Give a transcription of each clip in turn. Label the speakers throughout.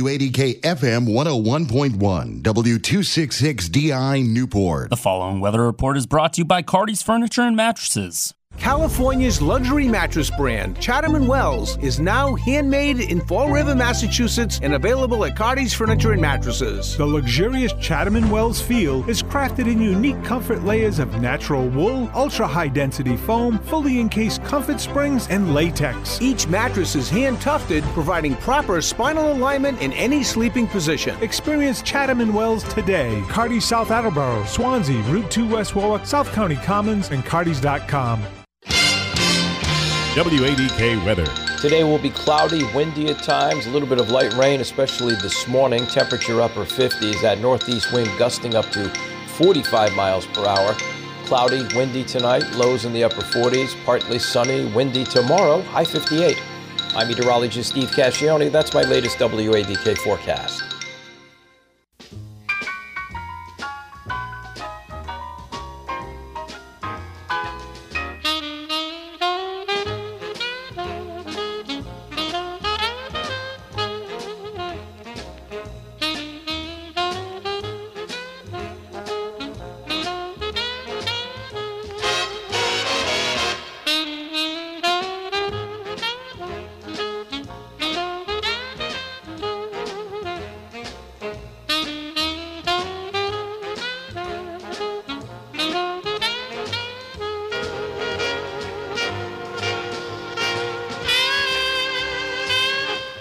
Speaker 1: WADK FM 101.1, W266DI Newport.
Speaker 2: The following weather report is brought to you by Cardi's Furniture and Mattresses.
Speaker 3: California's luxury mattress brand, Chatham & Wells, is now handmade in Fall River, Massachusetts, and available at Cardi's Furniture and Mattresses.
Speaker 4: The luxurious Chatham & Wells feel is crafted in unique comfort layers of natural wool, ultra-high density foam, fully encased comfort springs, and latex.
Speaker 3: Each mattress is hand tufted, providing proper spinal alignment in any sleeping position.
Speaker 4: Experience Chatham & Wells today. Cardi's South Attleboro, Swansea, Route 2 West Warwick, South County Commons, and Cardis.com.
Speaker 5: WADK weather.
Speaker 6: Today will be cloudy, windy at times, a little bit of light rain, especially this morning. Temperature upper 50s, that northeast wind gusting up to 45 miles per hour. Cloudy, windy tonight, lows in the upper 40s, partly sunny, windy tomorrow, high 58. I'm meteorologist Steve Cascione. That's my latest WADK forecast.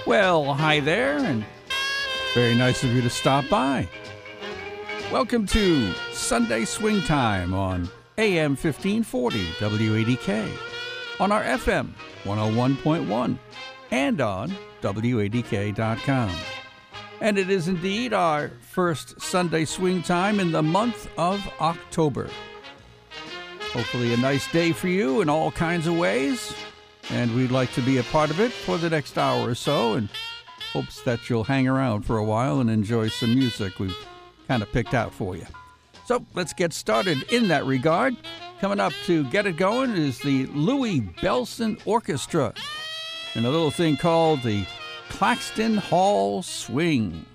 Speaker 7: Well, hi there, and very nice of you to stop by. Welcome to Sunday Swing Time on AM 1540 WADK, on our FM 101.1, and on WADK.com. And it is indeed our first Sunday Swing Time in the month of October. Hopefully, a nice day for you in all kinds of ways and we'd like to be a part of it for the next hour or so and hopes that you'll hang around for a while and enjoy some music we've kind of picked out for you. So let's get started in that regard. Coming up to get it going is the Louie Bellson Orchestra and a little thing called the Claxton Hall Swing.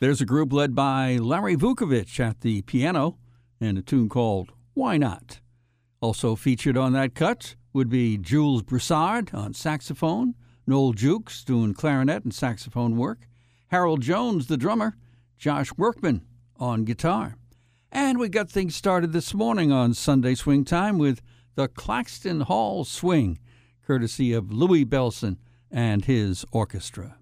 Speaker 7: There's a group led by Larry Vuckovich at the piano and a tune called Why Not? Also featured on that cut would be Jules Broussard on saxophone, Noel Jewkes doing clarinet and saxophone work, Harold Jones, the drummer, Josh Workman on guitar. And we got things started this morning on Sunday Swing Time with the Claxton Hall Swing, courtesy of Louie Bellson and his orchestra.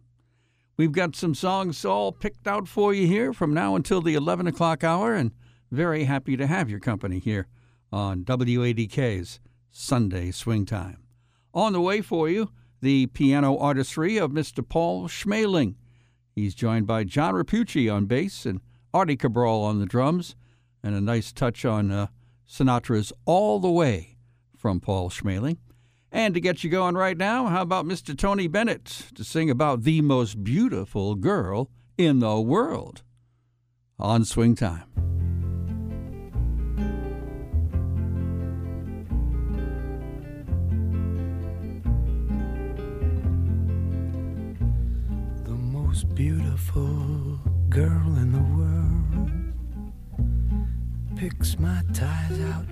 Speaker 7: We've got some songs all picked out for you here from now until the 11 o'clock hour, and very happy to have your company here on WADK's Sunday Swing Time. On the way for you, the piano artistry of Mr. Paul Schmeling. He's joined by John Repucci on bass and Artie Cabral on the drums, and a nice touch on uh, Sinatra's All the Way from Paul Schmeling. And to get you going right now, how about Mr. Tony Bennett to sing about the most beautiful girl in the world on Swing Time?
Speaker 5: The most beautiful girl in the world picks my ties out,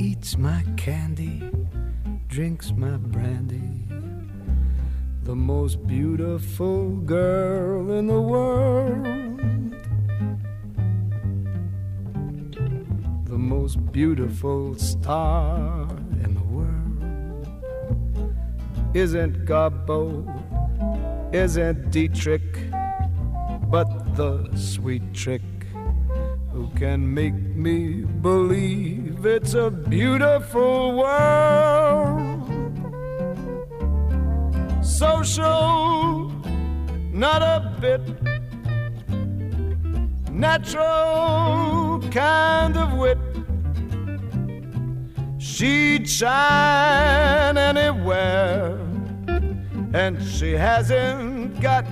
Speaker 5: eats my candy drinks my brandy. The most beautiful girl in the world. The most beautiful star in the world. Isn't Garbo, isn't Dietrich, but the sweet trick who can make me believe it's a beautiful world. Social, not a bit. Natural kind of wit. She'd shine anywhere, and she hasn't got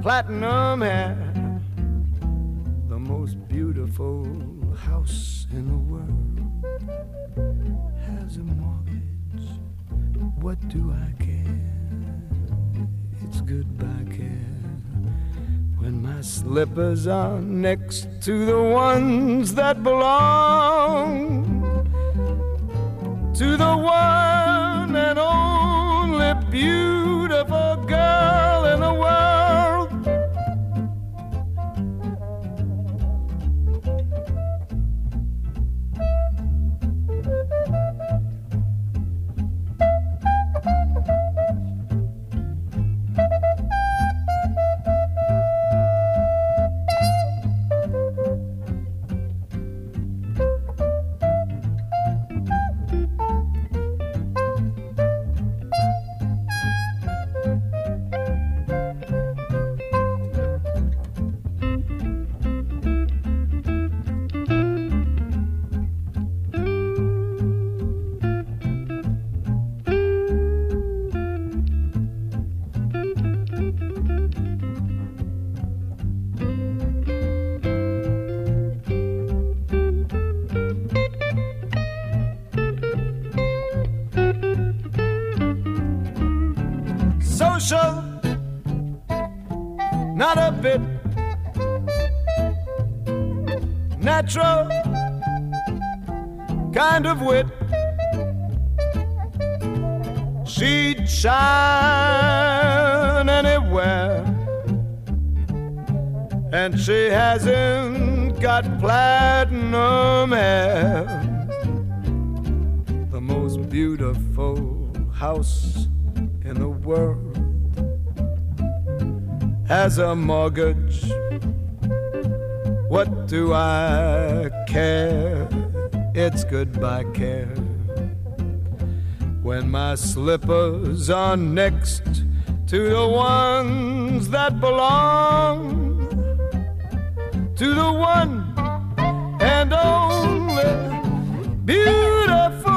Speaker 5: platinum hair beautiful house in the world has a mortgage. What do I care? It's goodbye care. When my slippers are next to the ones that belong to the one and only beautiful kind of wit. She'd shine anywhere, and she hasn't got platinum hair. The most beautiful house in the world has a mortgage what do I care? It's goodbye care. When my slippers are next to the ones that belong to the one and only beautiful.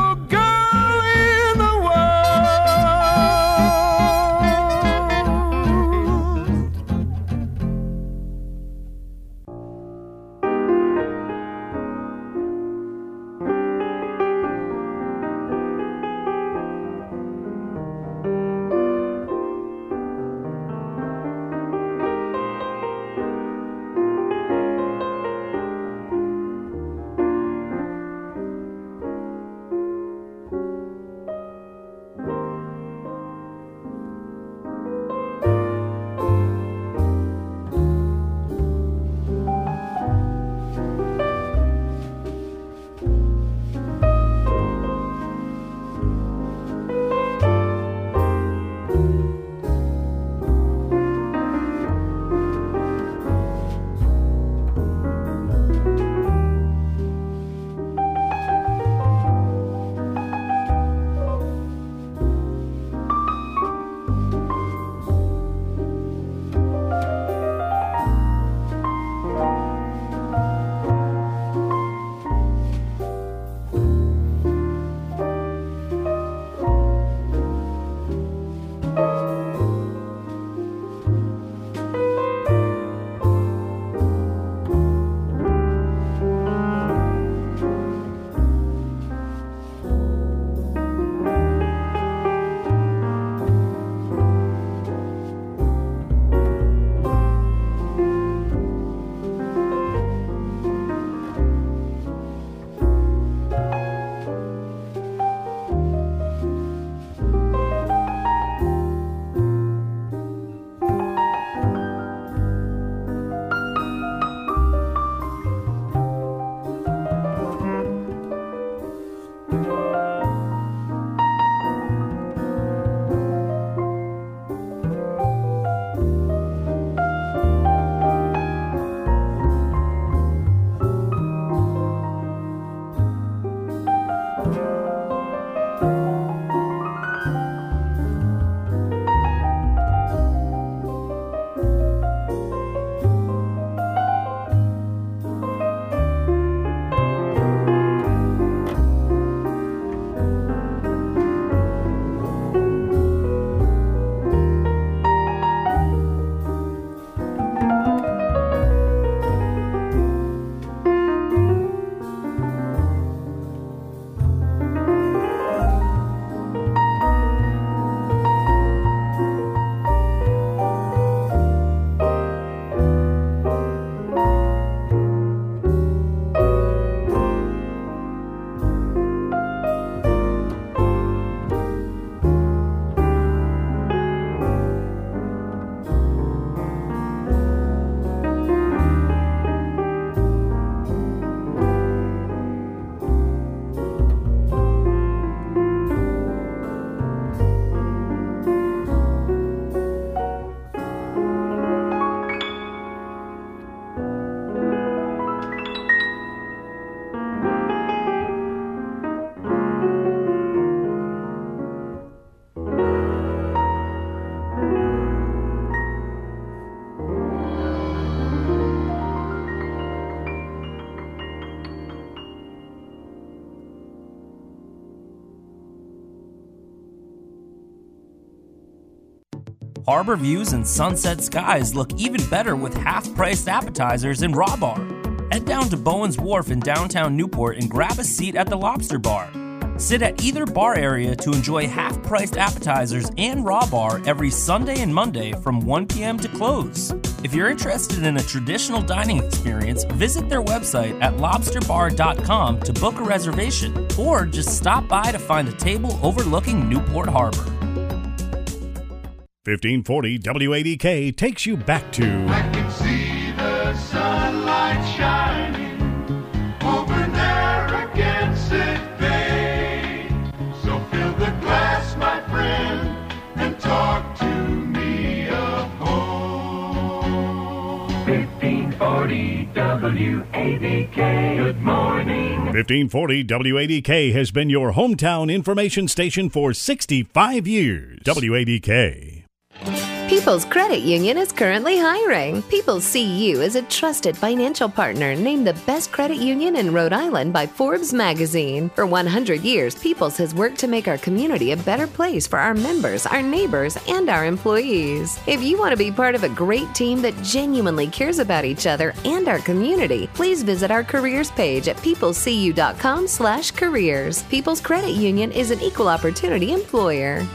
Speaker 2: Harbor views and sunset skies look even better with half priced appetizers in Raw Bar. Head down to Bowen's Wharf in downtown Newport and grab a seat at the Lobster Bar. Sit at either bar area to enjoy half priced appetizers and Raw Bar every Sunday and Monday from 1 p.m. to close. If you're interested in a traditional dining experience, visit their website at lobsterbar.com to book a reservation or just stop by to find a table overlooking Newport Harbor.
Speaker 8: 1540 WADK takes you back to.
Speaker 5: I can see the sunlight shining over Narragansett Bay. So fill the glass, my friend, and talk to me of home. 1540 WADK. Good morning.
Speaker 8: 1540 WADK has been your hometown information station for 65 years. WADK.
Speaker 9: People's Credit Union is currently hiring. People see you as a trusted financial partner named the best credit union in Rhode Island by Forbes magazine. For 100 years, People's has worked to make our community a better place for our members, our neighbors, and our employees. If you want to be part of a great team that genuinely cares about each other and our community, please visit our careers page at peoplescu.com/careers. People's Credit Union is an equal opportunity employer.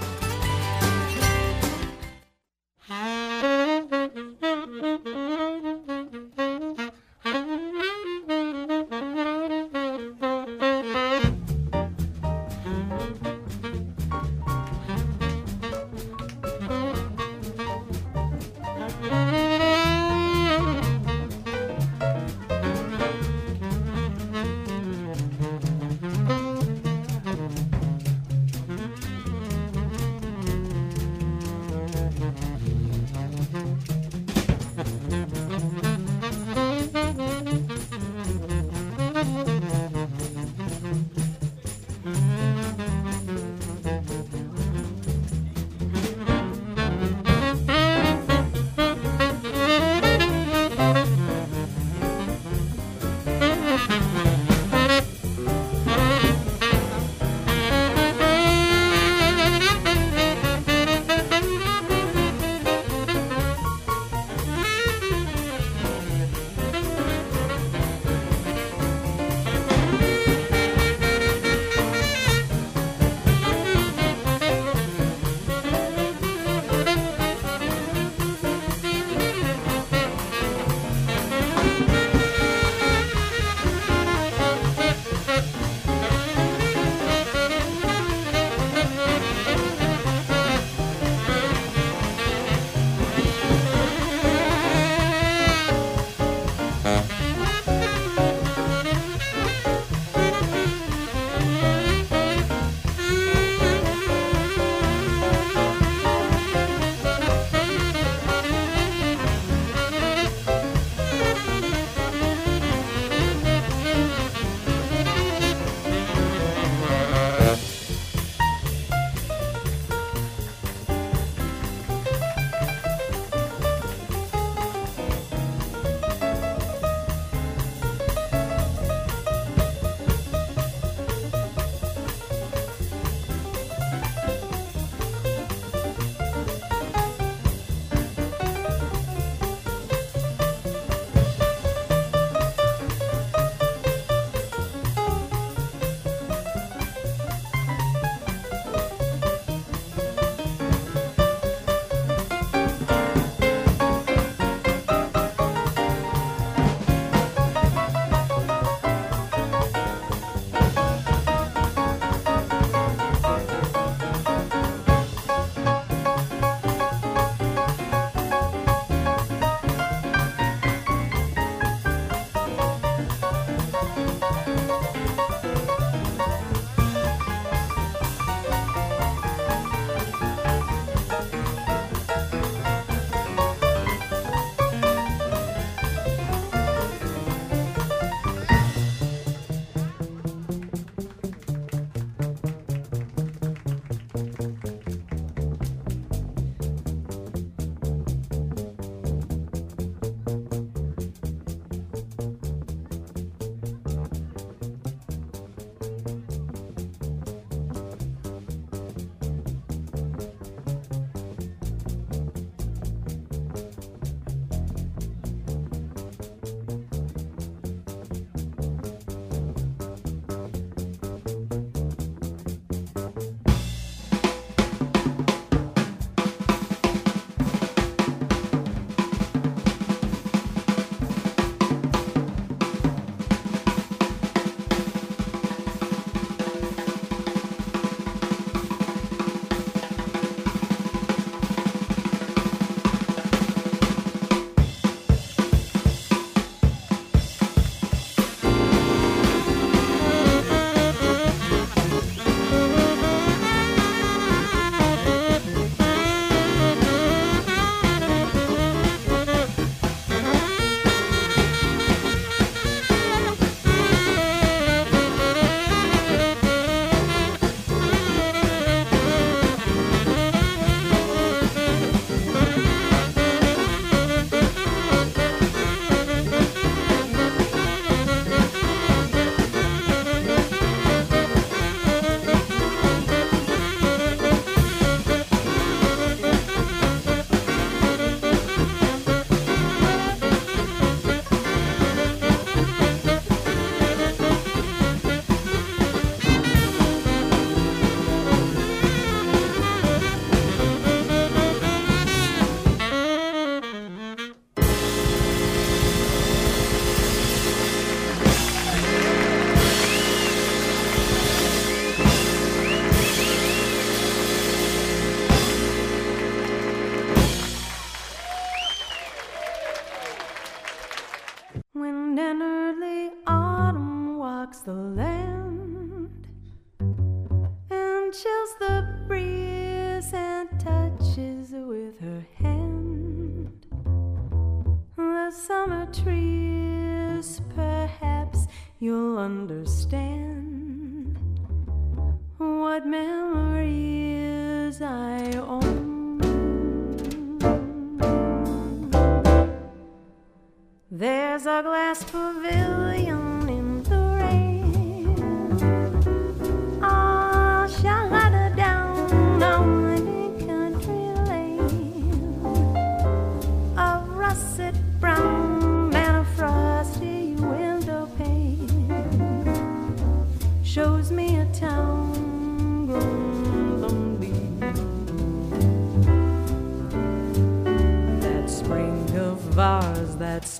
Speaker 10: There's a glass pavilion.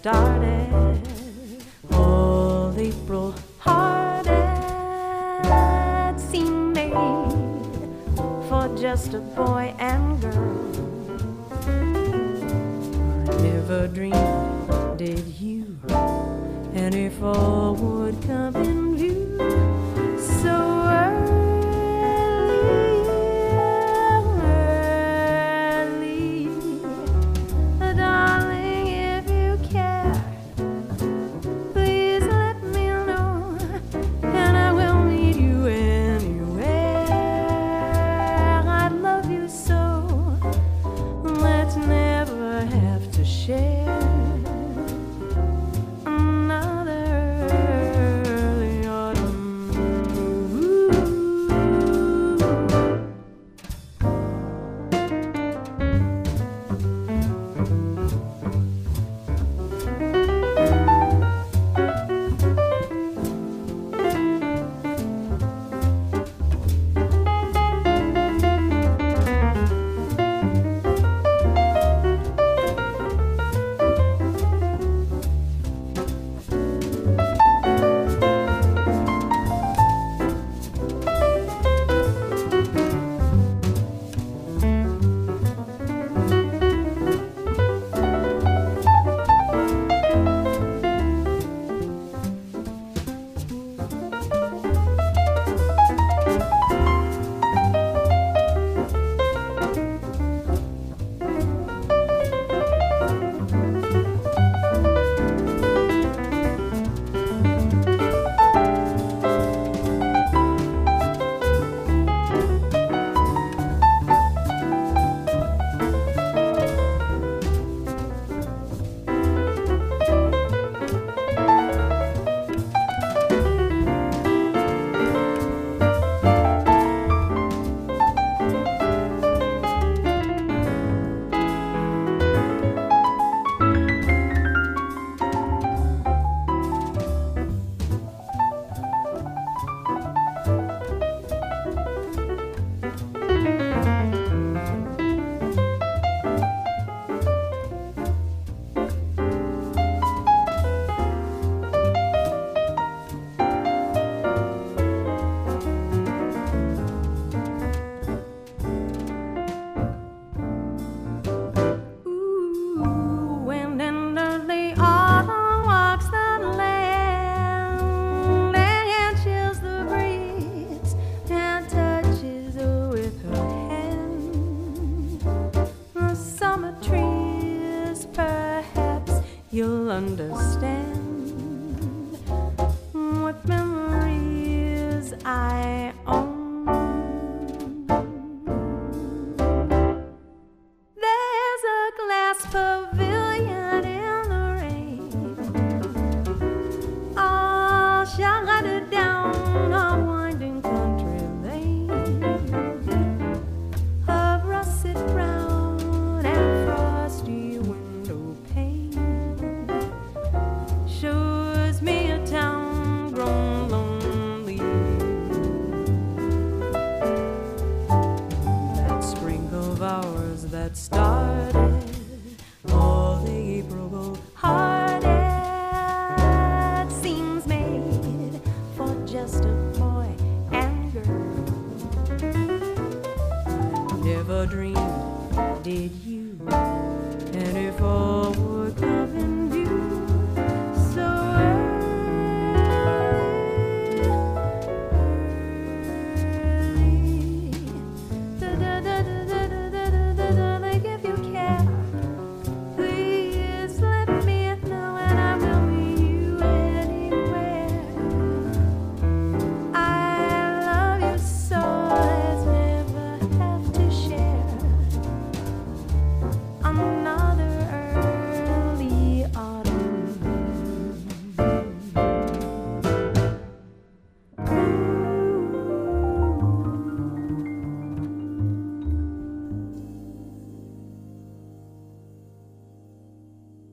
Speaker 10: started. All April hearted seemed made for just a boy and girl. Never dreamed did you any would come.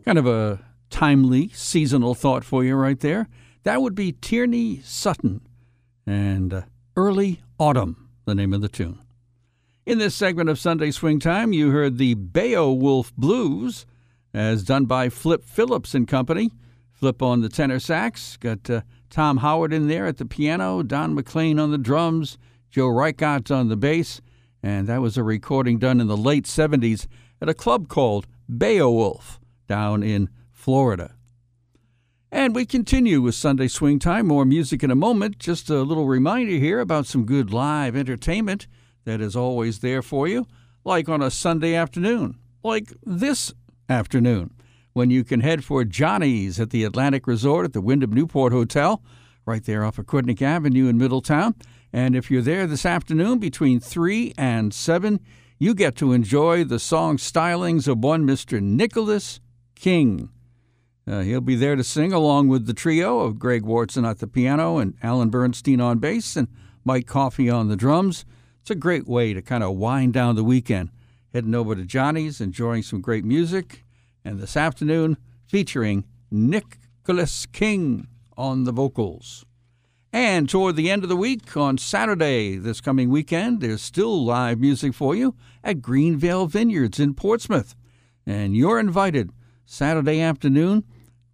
Speaker 7: Kind of a timely seasonal thought for you right there. That would be Tierney Sutton and uh, Early Autumn, the name of the tune. In this segment of Sunday Swing Time, you heard the Beowulf Blues, as done by Flip Phillips and Company. Flip on the tenor sax, got uh, Tom Howard in there at the piano, Don McLean on the drums, Joe Reichert on the bass, and that was a recording done in the late 70s at a club called Beowulf down in Florida. And we continue with Sunday Swing Time. More music in a moment. Just a little reminder here about some good live entertainment that is always there for you, like on a Sunday afternoon, like this afternoon, when you can head for Johnny's at the Atlantic Resort at the Wyndham Newport Hotel, right there off of Avenue in Middletown. And if you're there this afternoon between 3 and 7, you get to enjoy the song stylings of one Mr. Nicholas King. Uh, he'll be there to sing along with the trio of Greg Wartson at the piano and Alan Bernstein on bass and Mike Coffey on the drums. It's a great way to kind of wind down the weekend, heading over to Johnny's, enjoying some great music, and this afternoon featuring Nicholas King on the vocals. And toward the end of the week, on Saturday this coming weekend, there's still live music for you at Greenvale Vineyards in Portsmouth. And you're invited Saturday afternoon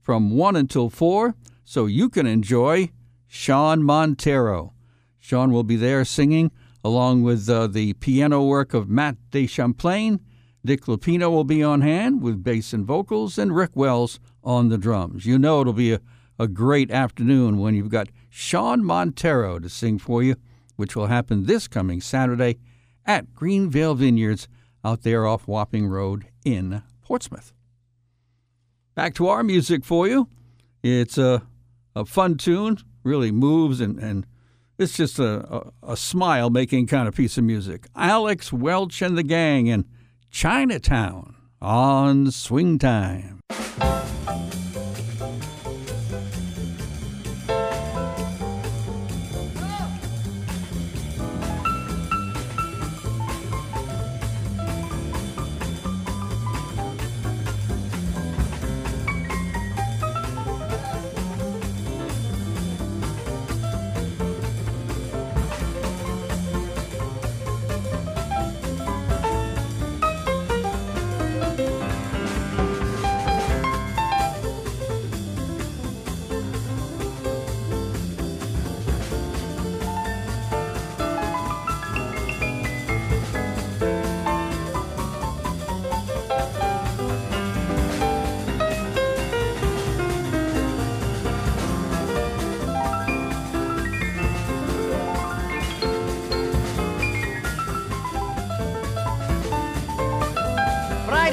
Speaker 7: from 1 until 4 so you can enjoy Sean Montero. Sean will be there singing along with uh, the piano work of Matt DeChamplain. Dick Lupino will be on hand with bass and vocals, and Rick Wells on the drums. You know it'll be a, a great afternoon when you've got Sean Montero to sing for you, which will happen this coming Saturday at Greenvale Vineyards out there off Wapping Road in Portsmouth. Back to our music for you. It's a, a fun tune, really moves and, and it's just a, a, a smile making kind of piece of music. Alex Welsh and the gang in Chinatown on Swing Time.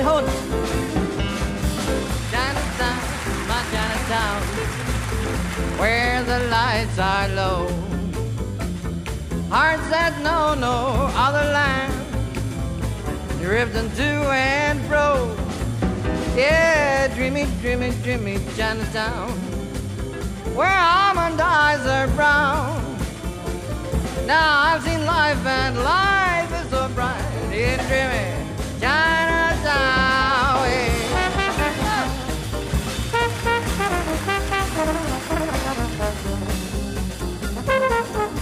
Speaker 11: Hood, Chinatown, my Chinatown, where the lights are low. Hearts that know no other land, drifting to and fro. Yeah, dreamy, dreamy, dreamy Chinatown, where almond eyes are brown. Now I've seen life and life is so bright in dreamy Chinatown.
Speaker 12: oh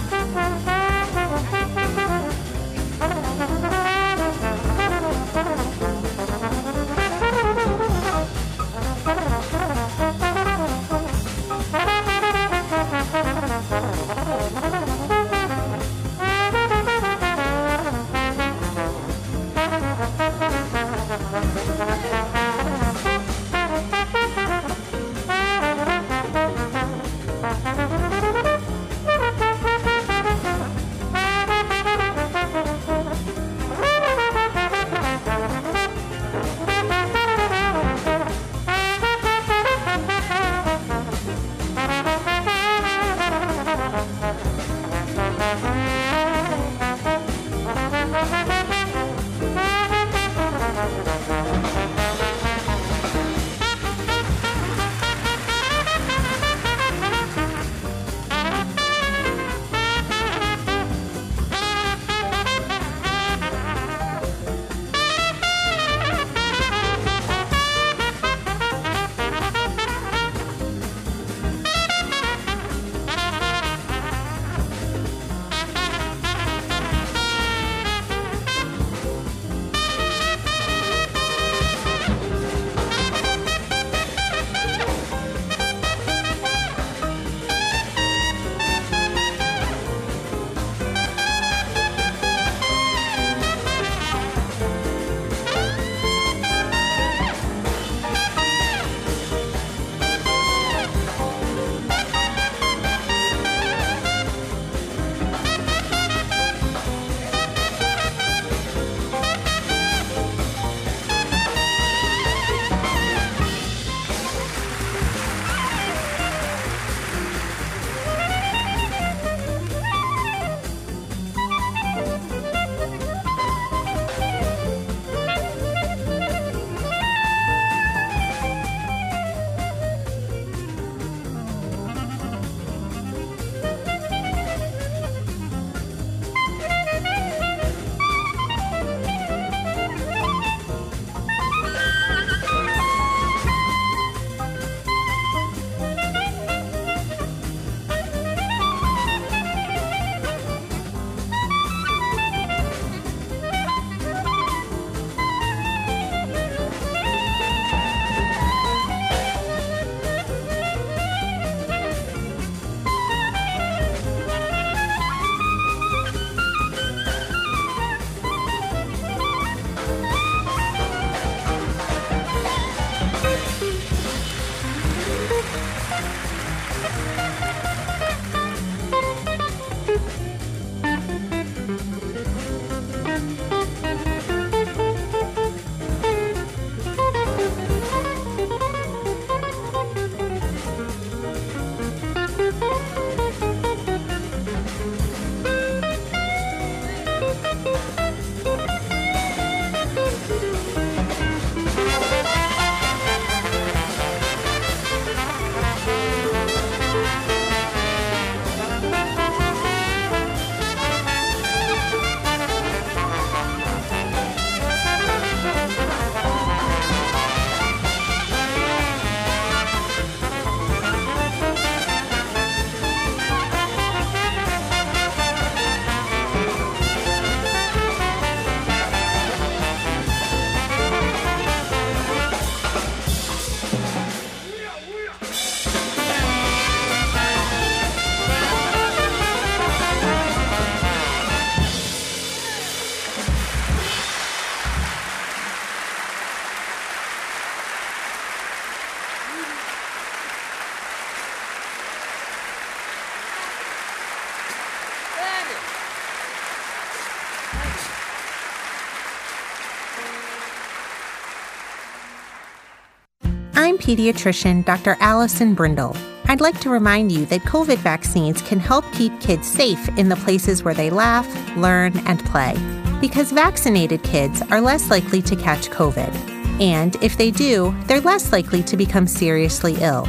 Speaker 12: pediatrician, Dr. Allison Brindle. I'd like to remind you that COVID vaccines can help keep kids safe in the places where they laugh, learn, and play. Because vaccinated kids are less likely to catch COVID. And if they do, they're less likely to become seriously ill.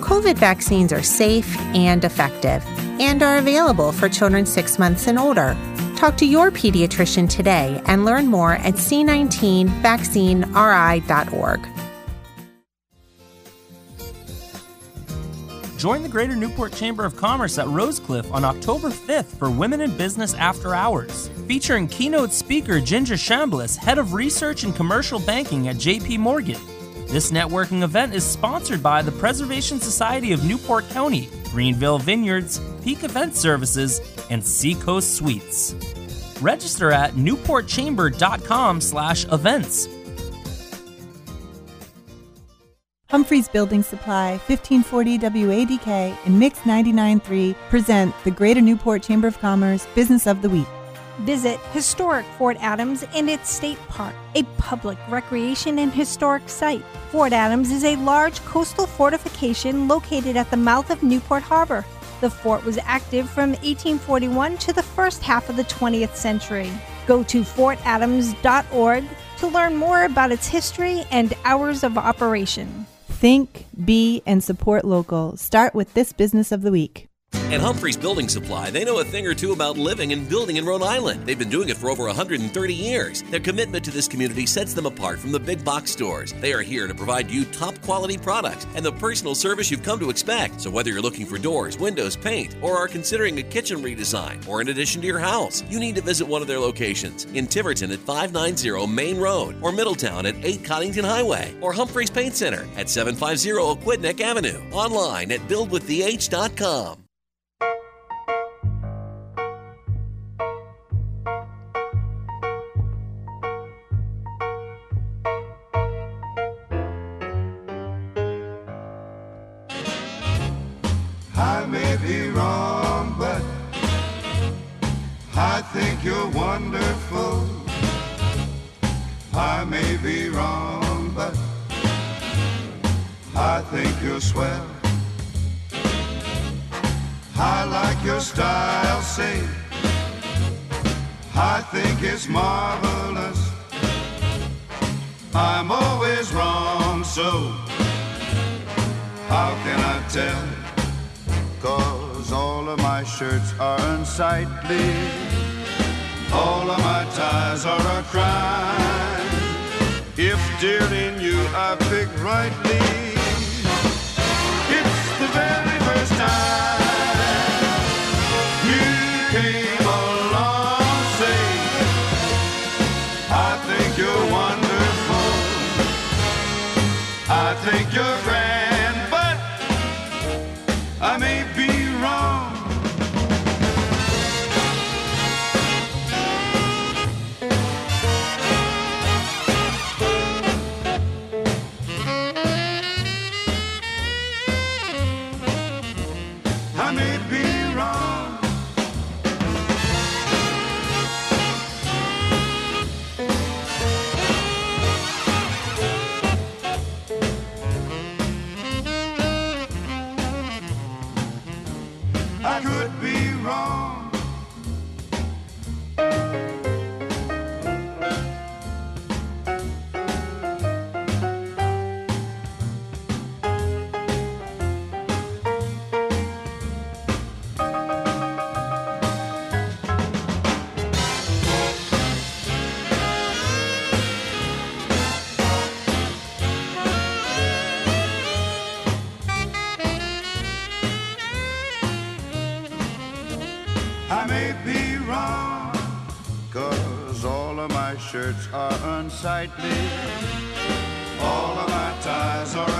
Speaker 12: COVID vaccines are safe and effective and are available for children six months and older. Talk to your pediatrician today and learn more at c19vaccineri.org.
Speaker 2: Join the Greater Newport Chamber of Commerce at Rosecliff on October 5th for Women in Business After Hours, featuring keynote speaker Ginger Chambliss, head of research and commercial banking at JP Morgan. This networking event is sponsored by the Preservation Society of Newport County, Greenvale Vineyards, Peak Event Services, and Seacoast Suites. Register at newportchamber.com/events.
Speaker 13: Humphreys Building Supply, 1540 WADK, and Mix 99.3 present the Greater Newport Chamber of Commerce Business of the Week.
Speaker 14: Visit historic Fort Adams and its state park, a public recreation and historic site. Fort Adams is a large coastal fortification located at the mouth of Newport Harbor. The fort was active from 1841 to the first half of the 20th century. Go to fortadams.org to learn more about its history and hours of operation.
Speaker 13: Think, be, and support local. Start with this business of the week.
Speaker 15: At Humphreys Building Supply, they know a thing or two about living and building in Rhode Island. They've been doing it for over 130 years. Their commitment to this community sets them apart from the big box stores. They are here to provide you top quality products and the personal service you've come to expect. So whether you're looking for doors, windows, paint, or are considering a kitchen redesign or an addition to your house, you need to visit one of their locations in Tiverton at 590 Main Road, or Middletown at 8 Coddington Highway, or Humphreys Paint Center at 750 Aquidneck Avenue. Online at buildwithth.com.
Speaker 16: are unsightly. All of my ties are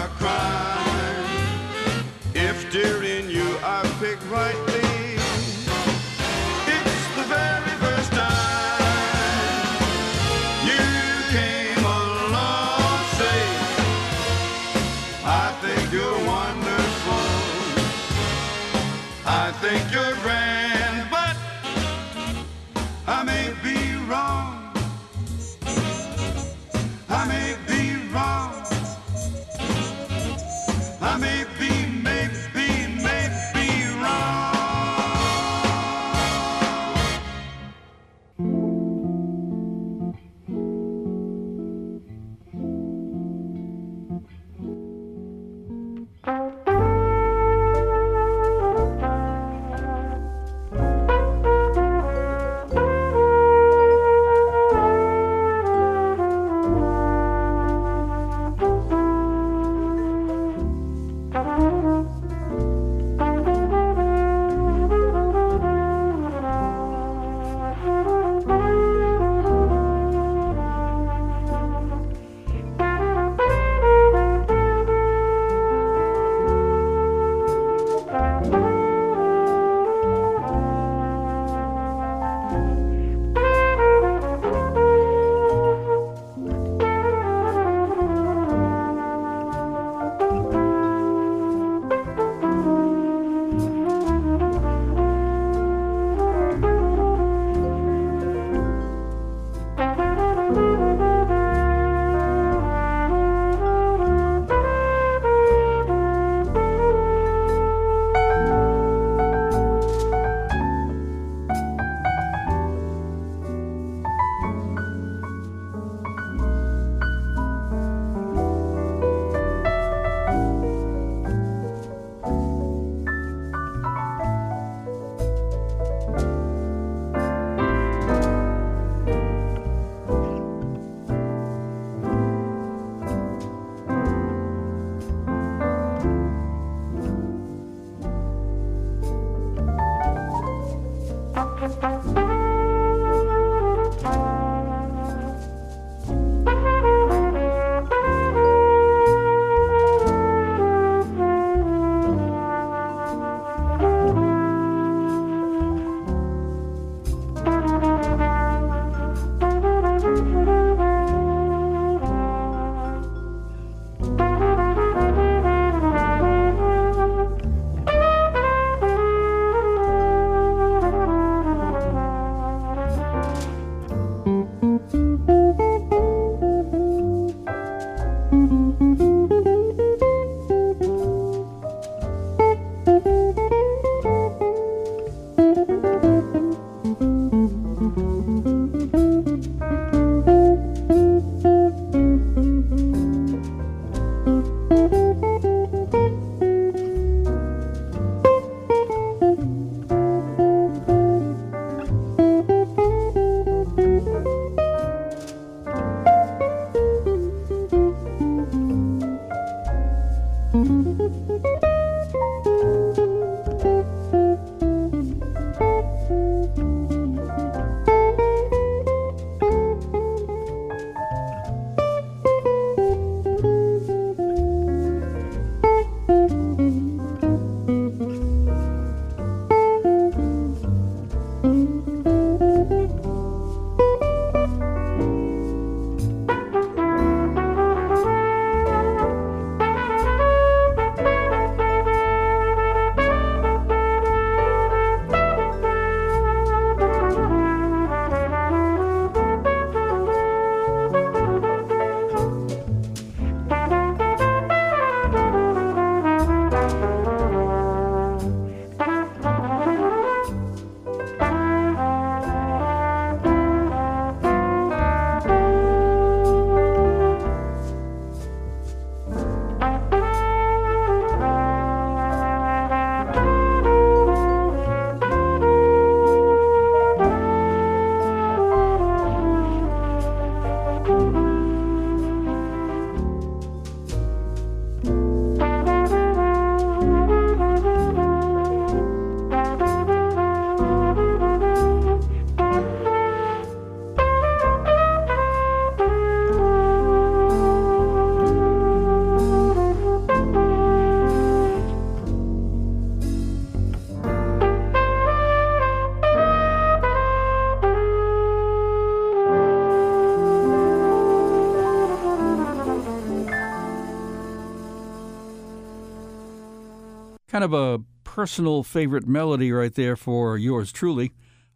Speaker 7: Kind of a personal favorite melody right there for yours truly.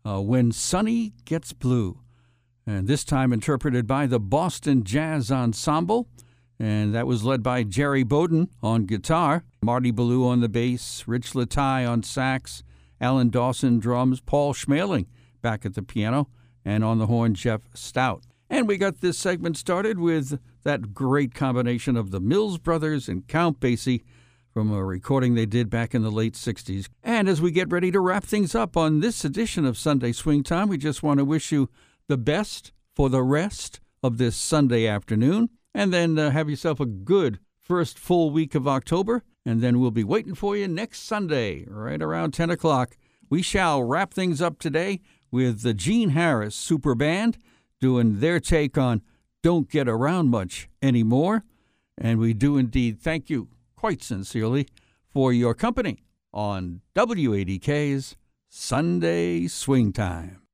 Speaker 7: Uh, when Sunny Gets Blue. And this time interpreted by the Boston Jazz Ensemble. And that was led by Jerry Bowden on guitar, Marty Ballou on the bass, Rich Lataille on sax, Alan Dawson drums, Paul Schmeling back at the piano, and on the horn, Jeff Stout. And we got this segment started with that great combination of the Mills Brothers and Count Basie from a recording they did back in the late 60s. And as we get ready to wrap things up on this edition of Sunday Swing Time, we just want to wish you the best for the rest of this Sunday afternoon. And then uh, have yourself a good first full week of October. And then we'll be waiting for you next Sunday, right around 10 o'clock. We shall wrap things up today with the Gene Harris Super Band doing their take on Don't Get Around Much Anymore. And we do indeed thank you quite sincerely for your company on WADK's Sunday Swing Time.